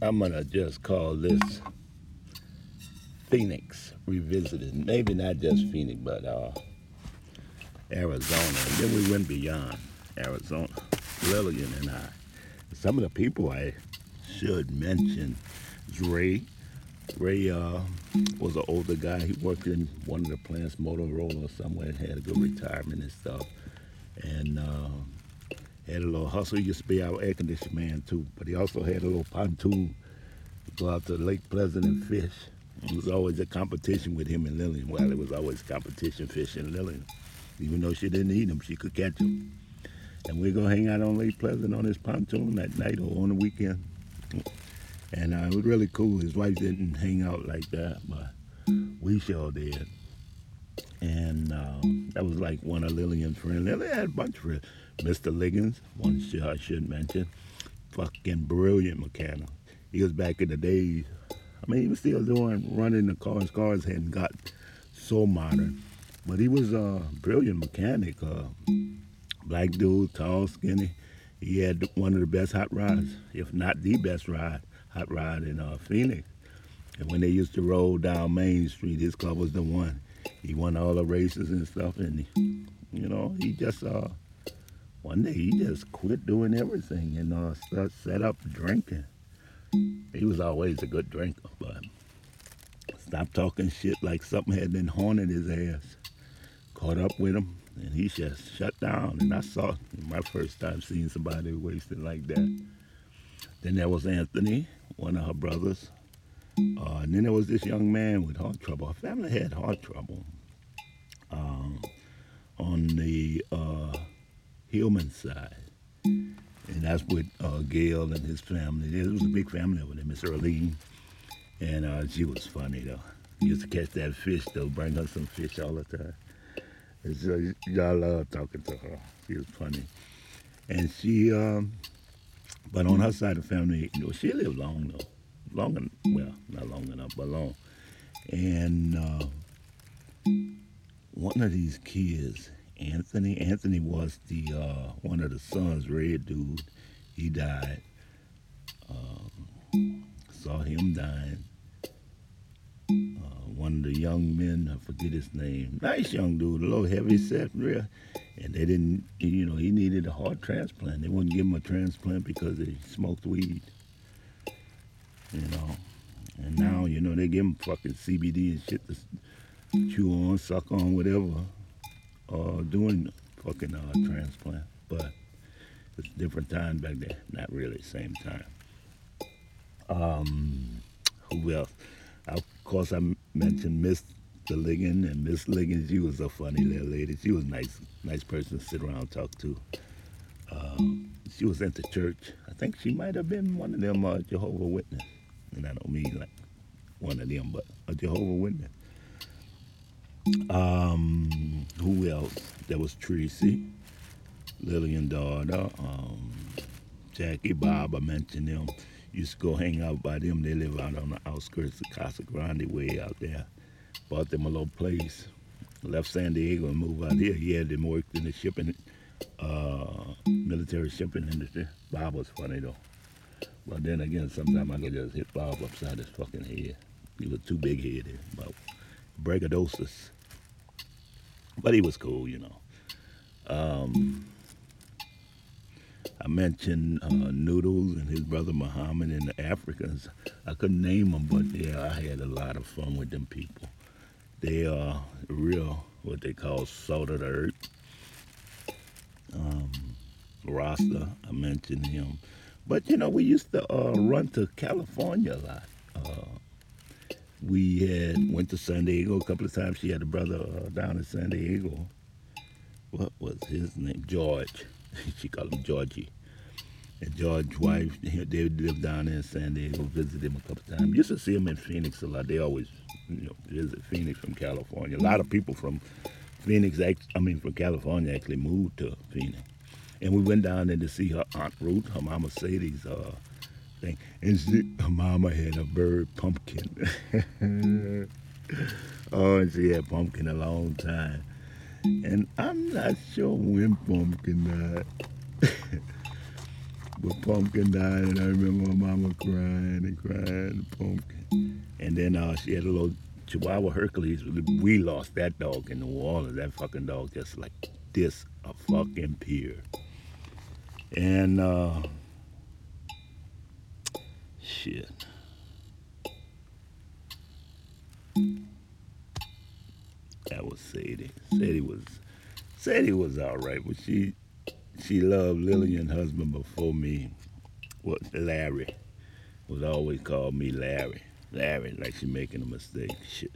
I'm gonna just call this Phoenix Revisited. Maybe not just Phoenix, but uh, Arizona. And then we went beyond Arizona. Lillian and I. Some of the people I should mention is Ray. Ray uh, was an older guy. He worked in one of the plants, Motorola or somewhere, had a good retirement and stuff. And uh, had a little hustle. He used to be our air conditioning man too, but he also had a little pontoon to go out to Lake Pleasant and fish. It was always a competition with him and Lillian. Well, it was always competition fishing Lillian. Even though she didn't eat them, she could catch them. And going to hang out on Lake Pleasant on his pontoon at night or on the weekend. And uh, it was really cool. His wife didn't hang out like that, but we sure did. And uh, that was like one of Lillian's friends. Lillian had a bunch of friends. Mr. Liggins, one I should mention. Fucking brilliant mechanic. He was back in the days. I mean, he was still doing running the cars. Cars hadn't got so modern. But he was a brilliant mechanic. Uh, black dude, tall, skinny. He had one of the best hot rods, if not the best ride, hot rod in uh, Phoenix. And when they used to roll down Main Street, his car was the one. He won all the races and stuff, and he, you know, he just uh, one day he just quit doing everything and uh, start, set up drinking. He was always a good drinker, but stopped talking shit like something had been haunting his ass. Caught up with him, and he just shut down. And I saw my first time seeing somebody wasted like that. Then there was Anthony, one of her brothers. Uh, and then there was this young man with heart trouble. Her family had heart trouble. Um, on the uh, Hillman side. And that's with uh, Gail and his family. It was a big family over there, Miss Earlene. And uh, she was funny, though. Used to catch that fish, though, bring her some fish all the time. And so y'all love talking to her. She was funny. And she, um, but on her side of the family, you know, she lived long, though. Long, en- well, not long enough, but long. And uh, one of these kids, Anthony. Anthony was the uh, one of the sons, red dude. He died. Um, saw him dying. Uh, one of the young men, I forget his name. Nice young dude, a little heavy set, real. And they didn't, you know, he needed a heart transplant. They wouldn't give him a transplant because he smoked weed. You know. And now, you know, they give them fucking CBD and shit to chew on, suck on, whatever uh, doing fucking uh, transplant, but it's a different time back then. Not really same time. Um, who else? Of course, I mentioned Miss the Ligon and Miss Ligon. She was a funny little lady. She was nice, nice person to sit around and talk to. Uh, she was into church. I think she might have been one of them uh, Jehovah Witness, and I don't mean like one of them, but a Jehovah Witness. Um, who else? There was Tracy, Lillian daughter, um, Jackie, Bob. I mentioned them. Used to go hang out by them. They live out on the outskirts of Casa Grande, way out there. Bought them a little place. Left San Diego and moved out here. He had them worked in the shipping, uh, military shipping industry. Bob was funny though. But then again, sometimes I could just hit Bob upside his fucking head. He was too big headed. But braggadocious. But he was cool, you know. Um, I mentioned uh, Noodles and his brother Muhammad and the Africans. I couldn't name them, but yeah, I had a lot of fun with them people. They are real, what they call salt of the earth. Um, Rasta, I mentioned him. But you know, we used to uh, run to California a lot. Uh, we had went to San Diego a couple of times. She had a brother uh, down in San Diego. What was his name? George. she called him Georgie. And George's wife, they lived down in San Diego, visited him a couple of times. Used to see him in Phoenix a lot. They always, you know, visit Phoenix from California. A lot of people from Phoenix, I mean, from California actually moved to Phoenix. And we went down there to see her Aunt Ruth, her mama Sadie's uh, thing. And she, her mama had a bird pumpkin. oh, and she had pumpkin a long time. And I'm not sure when pumpkin died. But Pumpkin died, and I remember my mama crying and crying, Pumpkin. And then uh, she had a little Chihuahua Hercules. We lost that dog in New Orleans. That fucking dog just like this, a fucking pier. And, uh, shit. That was Sadie. Sadie was, Sadie was all right, but she, she loved Lillian's husband before me. What Larry was always called me Larry. Larry, like she making a mistake. Shit.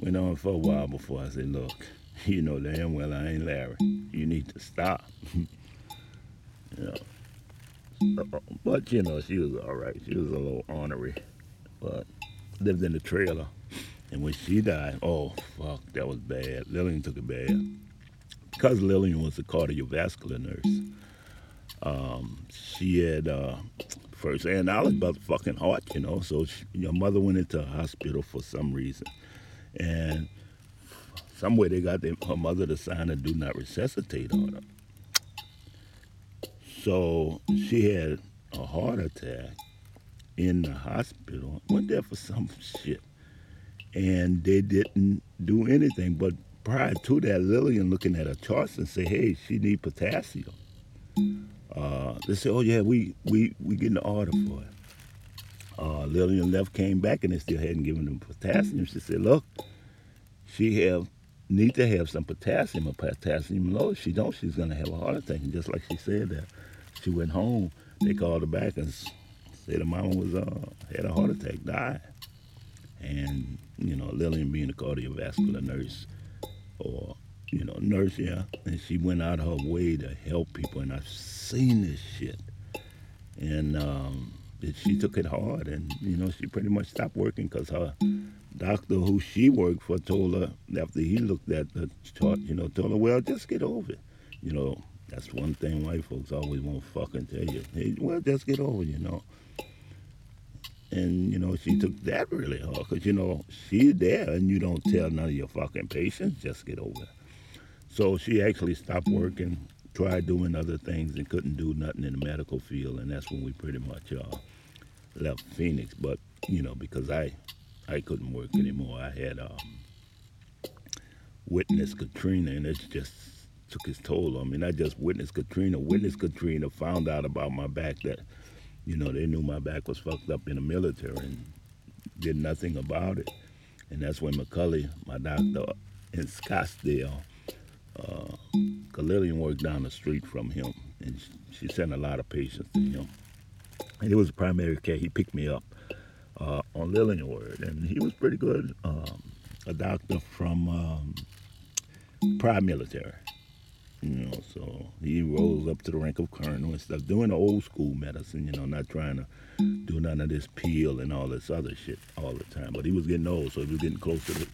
Went on for a while before I said, look, you know damn well I ain't Larry. You need to stop. know. But you know, she was all right. She was a little ornery, but lived in the trailer. And when she died, oh fuck, that was bad. Lillian took it bad because Lillian was a cardiovascular nurse. Um, she had uh, first hand knowledge about the fucking heart, you know. So she, your mother went into a hospital for some reason, and somewhere they got their, her mother to sign a do not resuscitate order. So she had a heart attack in the hospital. Went there for some shit and they didn't do anything. But prior to that, Lillian looking at her charts and say, "Hey, she need potassium." Uh, they said, "Oh yeah, we we we getting the order for it." Uh, Lillian left, came back, and they still hadn't given them potassium. She said, "Look, she have need to have some potassium or potassium low. She don't, she's gonna have a heart attack." And just like she said that, she went home. They called her back and said her mama was uh, had a heart attack, died. And you know Lillian being a cardiovascular nurse or you know nurse yeah and she went out of her way to help people and I've seen this shit. And um, she took it hard and you know she pretty much stopped working because her doctor who she worked for told her after he looked at the chart you know told her well just get over it. You know that's one thing white folks always want to fucking tell you hey, well just get over you know and, you know, she took that really hard because, you know, she's there and you don't tell none of your fucking patients, just get over. So she actually stopped working, tried doing other things and couldn't do nothing in the medical field. And that's when we pretty much uh, left Phoenix. But, you know, because I, I couldn't work anymore. I had um, witnessed Katrina and it's just took its toll on me. And I just witnessed Katrina, witnessed Katrina, found out about my back that you know, they knew my back was fucked up in the military and did nothing about it. And that's when McCully, my doctor in Scottsdale, uh, worked down the street from him, and she sent a lot of patients to him. And it was primary care. He picked me up uh, on Lillian Word, and he was pretty good. Um, a doctor from um, Prime Military. You know, so he rose up to the rank of colonel and stuff, doing the old school medicine, you know, not trying to do none of this peel and all this other shit all the time. But he was getting old, so he was getting close to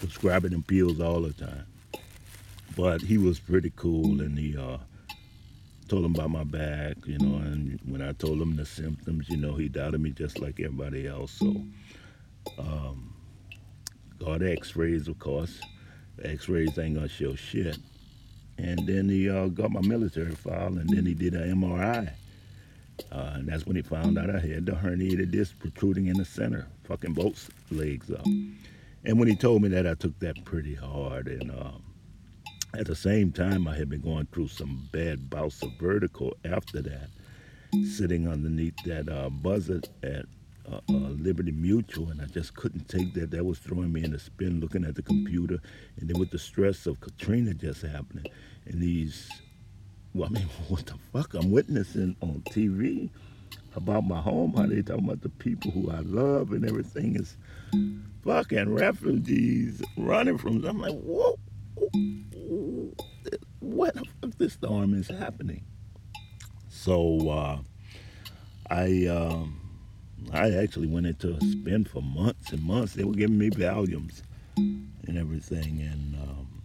prescribing them pills all the time. But he was pretty cool, and he uh, told him about my back, you know, and when I told him the symptoms, you know, he doubted me just like everybody else. So, um, got x-rays, of course. x-rays ain't gonna show shit. And then he uh, got my military file, and then he did an MRI. Uh, and that's when he found out I had the herniated disc protruding in the center, fucking both legs up. And when he told me that, I took that pretty hard. And uh, at the same time, I had been going through some bad bouts of vertigo after that, sitting underneath that uh, buzzer at uh, uh, Liberty Mutual, and I just couldn't take that. That was throwing me in a spin, looking at the computer, and then with the stress of Katrina just happening, and these, well, I mean, what the fuck I'm witnessing on TV about my home, how they talking about the people who I love and everything is fucking refugees running from. I'm like, whoa, what the fuck? This storm is happening. So uh, I. Um, I actually went into a spin for months and months. They were giving me Valiums and everything, and um,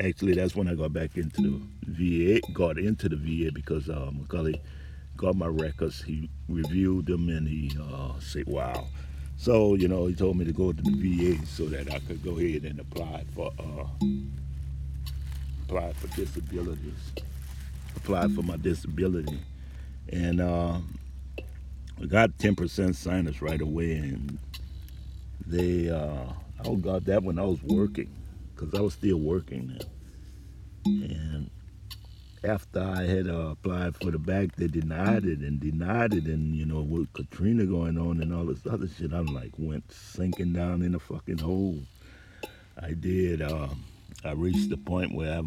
actually that's when I got back into the VA. Got into the VA because uh, McCully got my records. He reviewed them and he uh, said, "Wow." So you know, he told me to go to the VA so that I could go ahead and apply for uh, apply for disabilities, apply for my disability and uh, I got 10% sinus right away, and they, uh, I got that when I was working, because I was still working then. And after I had uh, applied for the back, they denied it and denied it, and you know with Katrina going on and all this other shit, I'm like went sinking down in a fucking hole. I did. Uh, I reached the point where I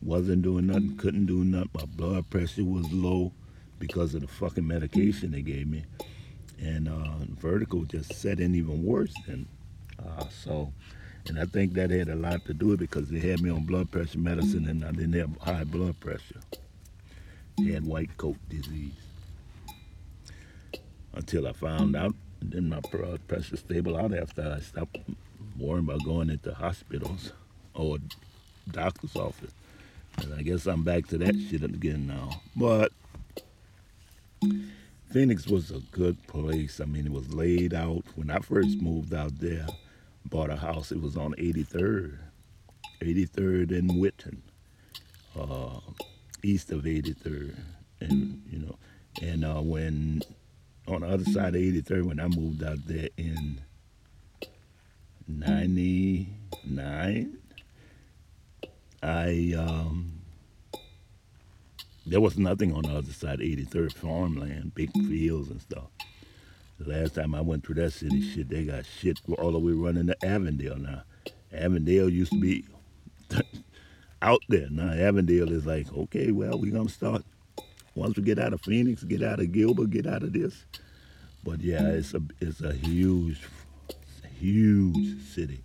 wasn't doing nothing, couldn't do nothing. My blood pressure was low because of the fucking medication they gave me, and uh, vertigo just set in even worse. And uh, so and I think that had a lot to do with it because they had me on blood pressure medicine and I didn't have high blood pressure. I had white coat disease. Until I found out, then my blood pressure stable out after I stopped worrying about going into hospitals or doctor's office. And I guess I'm back to that shit again now. But Phoenix was a good place. I mean, it was laid out. When I first moved out there, bought a house. It was on 83rd, 83rd and Whitten, uh, east of 83rd, and you know, and uh, when on the other side of 83rd, when I moved out there in 99, I um, there was nothing on the other side 83rd farmland, big fields and stuff. The last time I went through that city, shit, they got shit all the way running to Avondale now. Avondale used to be out there. Now Avondale is like, okay, well, we're gonna start once we get out of Phoenix, get out of Gilbert, get out of this. But yeah, it's a it's a huge, huge city.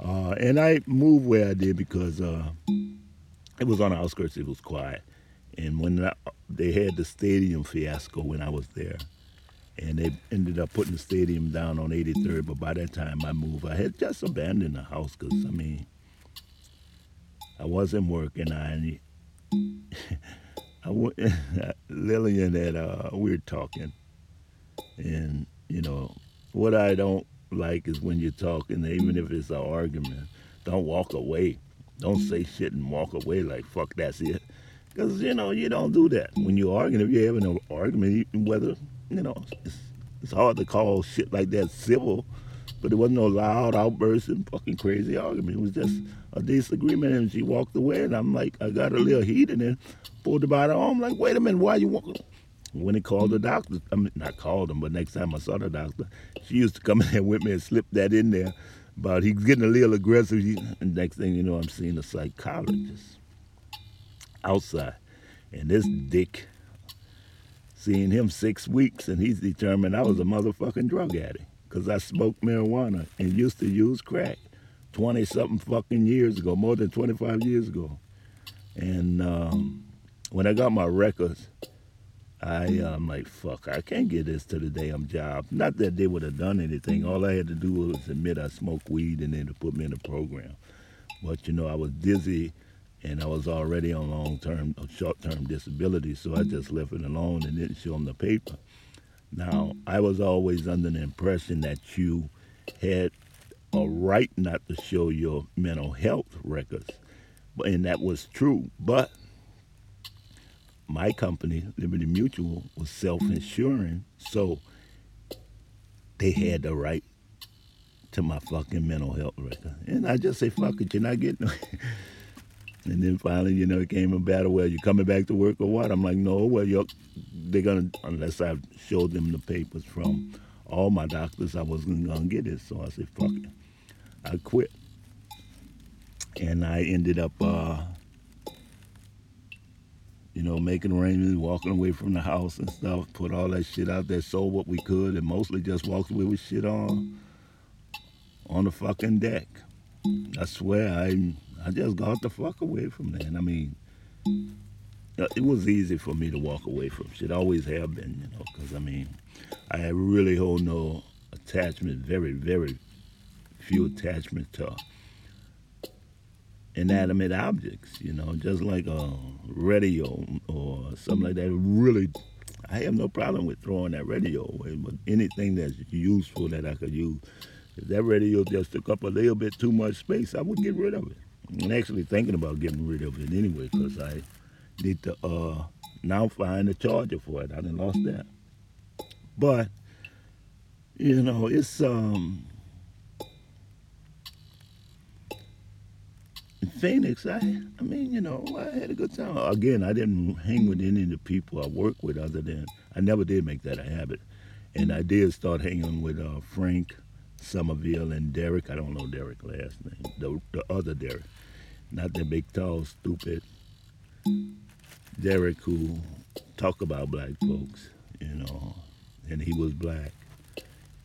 Uh, and I moved where I did because uh, it was on the outskirts. It was quiet. And when they had the stadium fiasco when I was there, and they ended up putting the stadium down on 83rd. But by that time I moved, I had just abandoned the house because I mean, I wasn't working. I, I went, Lillian and uh, we were talking, and you know what I don't like is when you're talking, even if it's an argument, don't walk away. Don't say shit and walk away like fuck. That's it. Because you know you don't do that when you're arguing. If you're having an argument, whether you know, it's, it's hard to call shit like that civil, but it wasn't no loud outburst and fucking crazy argument. It was just a disagreement, and she walked away, and I'm like, I got a little heated and then pulled the bottle home. I'm like, wait a minute, why you walking? When he called the doctor, I mean, not called him, but next time I saw the doctor, she used to come in there with me and slip that in there. But he's getting a little aggressive. And next thing you know, I'm seeing a psychologist outside. And this dick Seeing him six weeks, and he's determined I was a motherfucking drug addict because I smoked marijuana and used to use crack 20 something fucking years ago, more than 25 years ago. And um, when I got my records, I, am like, fuck, I can't get this to the damn job. Not that they would have done anything. All I had to do was admit I smoked weed and then to put me in the program. But, you know, I was dizzy and I was already on long-term, short-term disability, so I just left it alone and didn't show them the paper. Now, I was always under the impression that you had a right not to show your mental health records, and that was true. But my company, Liberty Mutual, was self-insuring, so they had the right to my fucking mental health record. And I just say, fuck it, you're not getting And then finally, you know, it came a battle. Well, you coming back to work or what? I'm like, no. Well, you're, they're gonna unless I showed them the papers from all my doctors, I wasn't gonna get it. So I said, fuck it. I quit, and I ended up, uh, you know, making arrangements, walking away from the house and stuff. Put all that shit out there, sold what we could, and mostly just walked away with shit on on the fucking deck. I swear, I I just got the fuck away from that. I mean, uh, it was easy for me to walk away from shit. Always have been, you know, because I mean, I really hold no attachment, very, very few attachment to inanimate objects, you know, just like a radio or something like that. Really, I have no problem with throwing that radio away, but anything that's useful that I could use, if that radio just took up a little bit too much space, I would get rid of it. I'm actually thinking about getting rid of it anyway because I need to uh, now find a charger for it. I didn't lost that. But you know, it's um in Phoenix. I I mean, you know, I had a good time. Again, I didn't hang with any of the people I work with, other than I never did make that a habit, and I did start hanging with uh, Frank Somerville and Derek. I don't know Derek last name. The the other Derek, not the big tall stupid Derek who talk about black folks, you know, and he was black.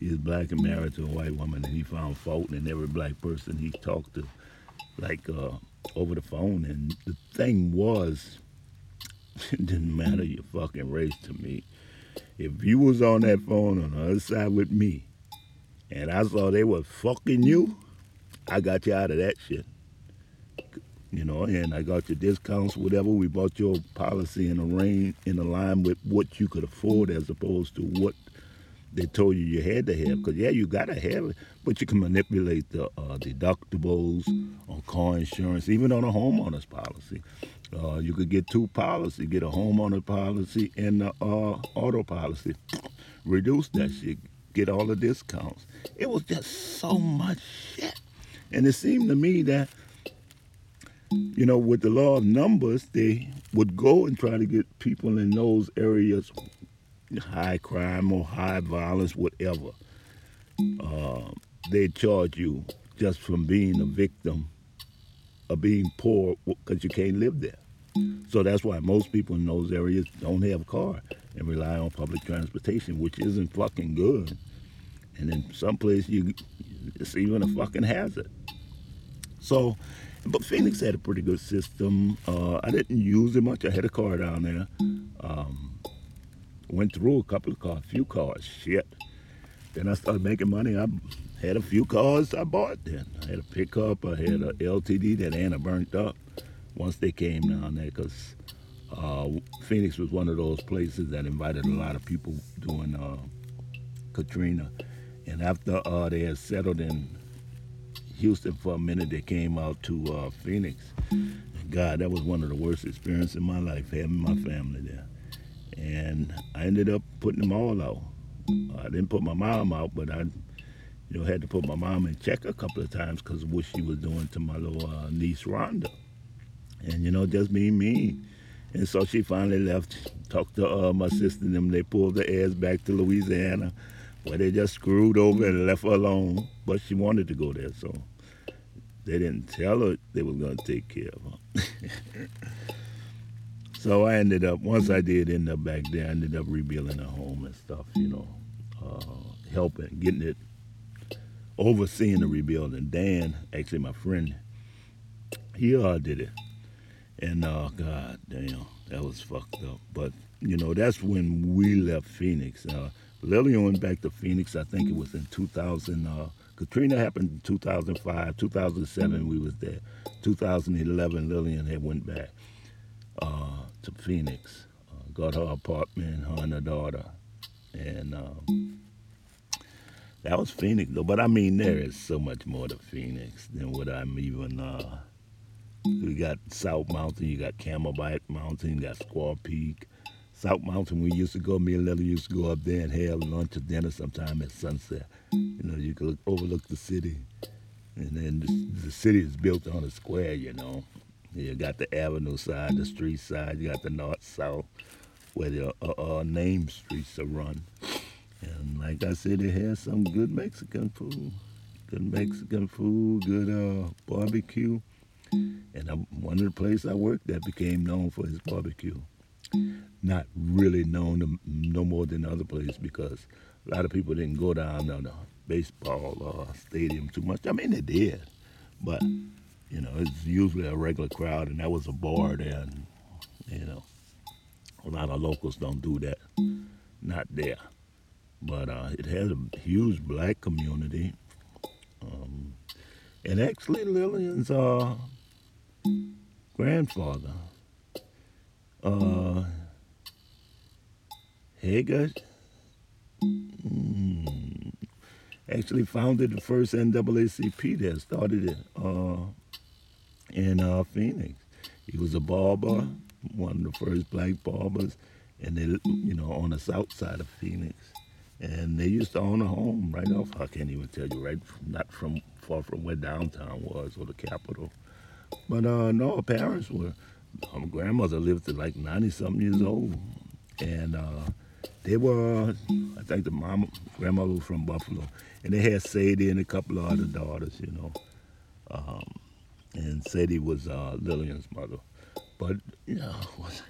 He was black and married to a white woman, and he found fault in every black person he talked to, like uh, over the phone. And the thing was, it didn't matter your fucking race to me. If you was on that phone on the other side with me, and I saw they was fucking you, I got you out of that shit you know, and I got your discounts, whatever. We bought your policy in a range in a line with what you could afford as opposed to what they told you you had to have. Because, yeah, you got to have it, but you can manipulate the uh, deductibles on car insurance, even on a homeowner's policy. Uh, you could get two policies, get a homeowner policy and an uh, auto policy. Reduce that shit, get all the discounts. It was just so much shit. And it seemed to me that you know, with the law of numbers, they would go and try to get people in those areas, high crime or high violence, whatever. Uh, they charge you just from being a victim of being poor because you can't live there. So that's why most people in those areas don't have a car and rely on public transportation, which isn't fucking good. And in some places, you, it's even a fucking hazard. So but Phoenix had a pretty good system. Uh, I didn't use it much. I had a car down there. Um, went through a couple of cars, a few cars. Shit. Then I started making money. I had a few cars I bought then. I had a pickup. I had a LTD that Anna burnt up once they came down there because uh, Phoenix was one of those places that invited a lot of people during uh, Katrina. And after uh, they had settled in Houston for a minute. They came out to uh, Phoenix. God, that was one of the worst experiences in my life, having my family there. And I ended up putting them all out. I didn't put my mom out, but I, you know, had to put my mom in check a couple of times because of what she was doing to my little uh, niece Rhonda. And you know, just being mean. And so she finally left, talked to uh, my sister and them. They pulled the ass back to Louisiana, where they just screwed over and left her alone. But she wanted to go there, so they didn't tell her they were going to take care of her. so I ended up, once I did end up back there, I ended up rebuilding a home and stuff, you know, uh, helping, getting it, overseeing the rebuilding. Dan, actually my friend, he all did it. And uh, God damn, that was fucked up. But, you know, that's when we left Phoenix. Uh, Lillian went back to Phoenix, I think it was in 2000. Uh, Katrina happened in 2005. 2007, we was there. 2011, Lillian had went back uh, to Phoenix. Uh, got her apartment, her and her daughter. And um, that was Phoenix, though. But I mean, there is so much more to Phoenix than what I'm even. Uh, we got South Mountain, you got Camelback Mountain, you got Squaw Peak. South Mountain, we used to go, me and Lily used to go up there and have lunch or dinner sometime at sunset. You know, you could look, overlook the city. And then the, the, city is built on a square, you know. You got the avenue side, the street side, you got the north, south, where the uh, uh, name streets are run. And like I said, it has some good Mexican food. Good Mexican food, good uh, barbecue. And I'm, one of the places I worked that became known for his barbecue not really known no more than other places because a lot of people didn't go down to the baseball uh, stadium too much. I mean, they did, but you know, it's usually a regular crowd, and that was a bar there, and you know, a lot of locals don't do that. Not there, but uh, it has a huge black community, um, and actually, Lillian's uh, grandfather uh, mm, actually founded the first NAACP that started it uh, in uh, Phoenix. He was a barber, one of the first black barbers, and they, you know, on the south side of Phoenix. And they used to own a home right off, I can't even tell you, right, not from far from where downtown was or the capital. But uh, no, parents were, my grandmother lived to like 90 something years old. And uh, they were, I think the mom, grandmother was from Buffalo. And they had Sadie and a couple of other daughters, you know. Um, and Sadie was uh, Lillian's mother. But, you know, was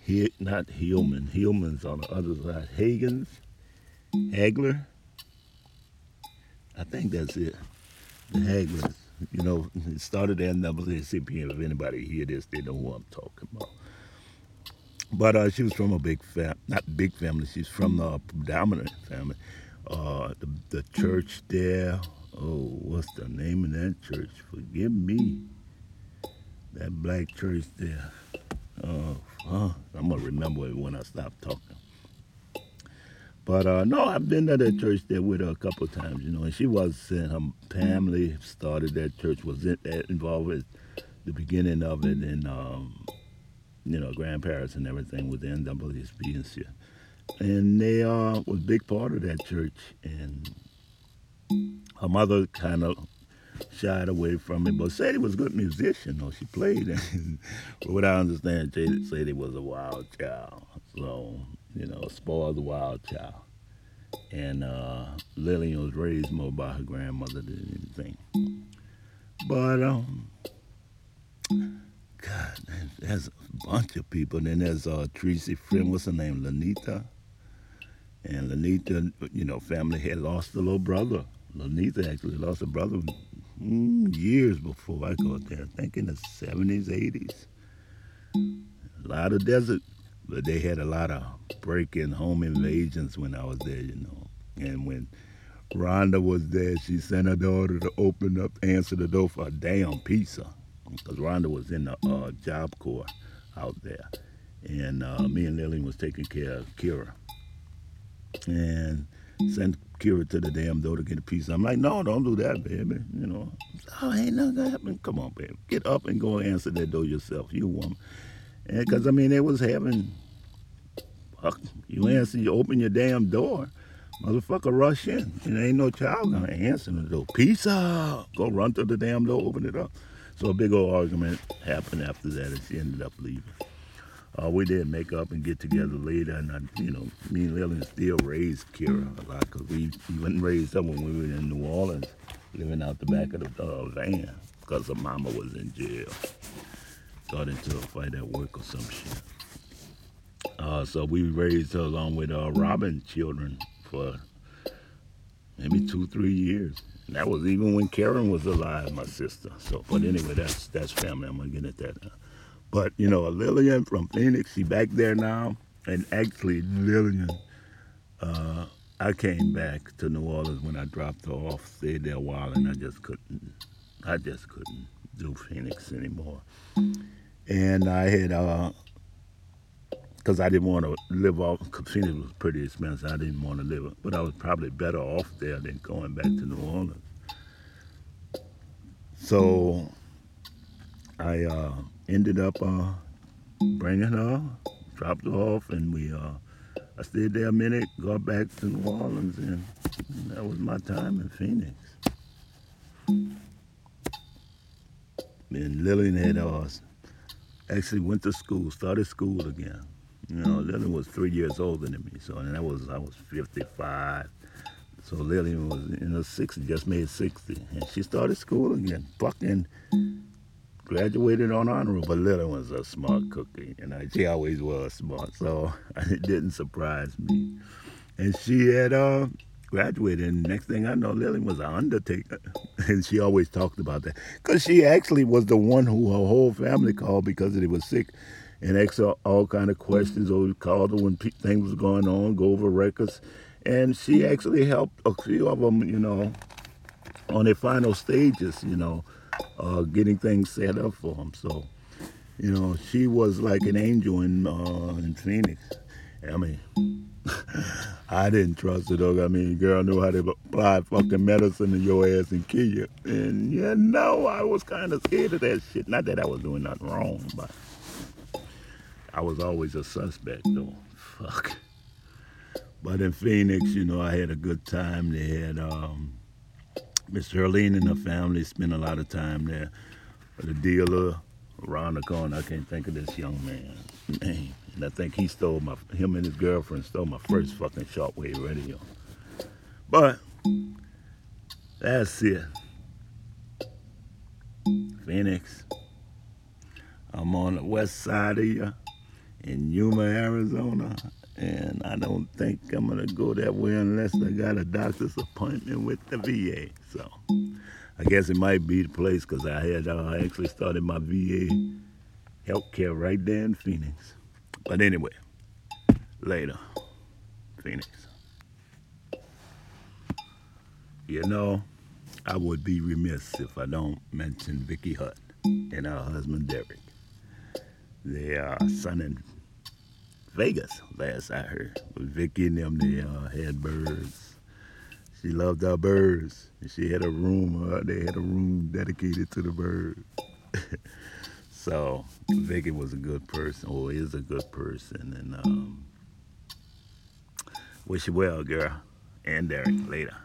he, not Hillman. Hillman's on the other side. Hagens, Hagler. I think that's it. The Haglers. You know, it started at NAACP. If anybody hear this, they know who I'm talking about. But uh, she was from a big fam, not big family. She's from a predominant family. Uh, the, the church there. Oh, what's the name of that church? Forgive me. That black church there. Oh, huh? I'm gonna remember it when I stop talking. But uh, no, I've been to that church there with her a couple of times, you know. And she was in her family started that church, was in, involved with the beginning of it, and um, you know, grandparents and everything with the NAACP and shit. And they uh, was a big part of that church, and her mother kind of shied away from it. But Sadie was a good musician, though. She played. but what I understand, Sadie was a wild child. So, you know, spoiled wild child. And uh, Lillian was raised more by her grandmother than anything. But, um, God, there's a bunch of people. And then there's uh, Tracy friend, what's her name, Lanita? And Lanita, you know, family had lost a little brother. Lanita actually lost a brother mm, years before I got there. I think in the 70s, 80s. A lot of desert, but they had a lot of break-in home invasions when I was there, you know. And when Rhonda was there, she sent her daughter to open up, answer the door for a damn pizza. Because Rhonda was in the uh, Job Corps out there. And uh, me and Lillian was taking care of Kira. And sent Kira to the damn door to get a pizza. I'm like, no, don't do that, baby. You know, oh, ain't nothing happen. Come on, baby, get up and go answer that door yourself. You woman. Because I mean, they was having, fuck, you answer, you open your damn door, motherfucker rush in, and there ain't no child gonna answer the door. Peace out. Go run to the damn door, open it up. So a big old argument happened after that, and she ended up leaving. Uh, we did make up and get together later, and I, you know, me and Lillian still raised Kira a lot because we even raised her when we were in New Orleans, living out the back of the uh, van because her mama was in jail. Got into a fight at work or some shit. Uh, so we raised her along with uh, Robin children for maybe two, three years. And that was even when Karen was alive, my sister. So, but anyway, that's that's family. I'm gonna get at that. Now. But you know, Lillian from Phoenix, she back there now, and actually Lillian, uh, I came back to New Orleans when I dropped her off, stayed there a while, and I just couldn't, I just couldn't do Phoenix anymore. And I had, uh, because I didn't want to live off, Phoenix was pretty expensive. I didn't want to live, but I was probably better off there than going back to New Orleans. So I uh, ended up uh, bringing her, dropped her off, and we uh, I stayed there a minute, got back to New Orleans, and that was my time in Phoenix. And Lillian had uh, actually went to school, started school again. You know, Lillian was three years older than me, so and that was I was 55. So Lillian was in her 60s, just made 60, and she started school again. Fucking graduated on honor roll, but Lily was a smart cookie, and I, she always was smart, so it didn't surprise me. And she had uh, graduated, and next thing I know, Lily was an undertaker, and she always talked about that because she actually was the one who her whole family called because they was sick, and asked her all kind of questions, or called her when things was going on, go over records, and she actually helped a few of them, you know, on their final stages, you know uh, getting things set up for them. So, you know, she was like an angel in uh, in Phoenix. I mean, I didn't trust the dog. I mean, girl knew how to apply fucking medicine to your ass and kill you. And you know, I was kind of scared of that shit. Not that I was doing nothing wrong, but I was always a suspect though. Fuck. But in Phoenix, you know, I had a good time. They had um, Miss Herline and her family spent a lot of time there. The dealer around the corner, I can't think of this young man's name. And I think he stole my, him and his girlfriend stole my first fucking shortwave radio. But that's it. Phoenix. I'm on the west side of you in Yuma, Arizona. And I don't think I'm to go that way unless I got a doctor's appointment with the VA. So I guess it might be the place because I had uh, actually started my VA healthcare right there in Phoenix. But anyway, later, Phoenix. You know, I would be remiss if I don't mention Vicky Hutt and her husband Derek. They are son in Vegas, last I heard. With Vicky and them, they uh, had birds. She loved our birds. She had a room, uh, they had a room dedicated to the birds. so Vicky was a good person, or is a good person. And um, wish you well, girl. And Derek, later.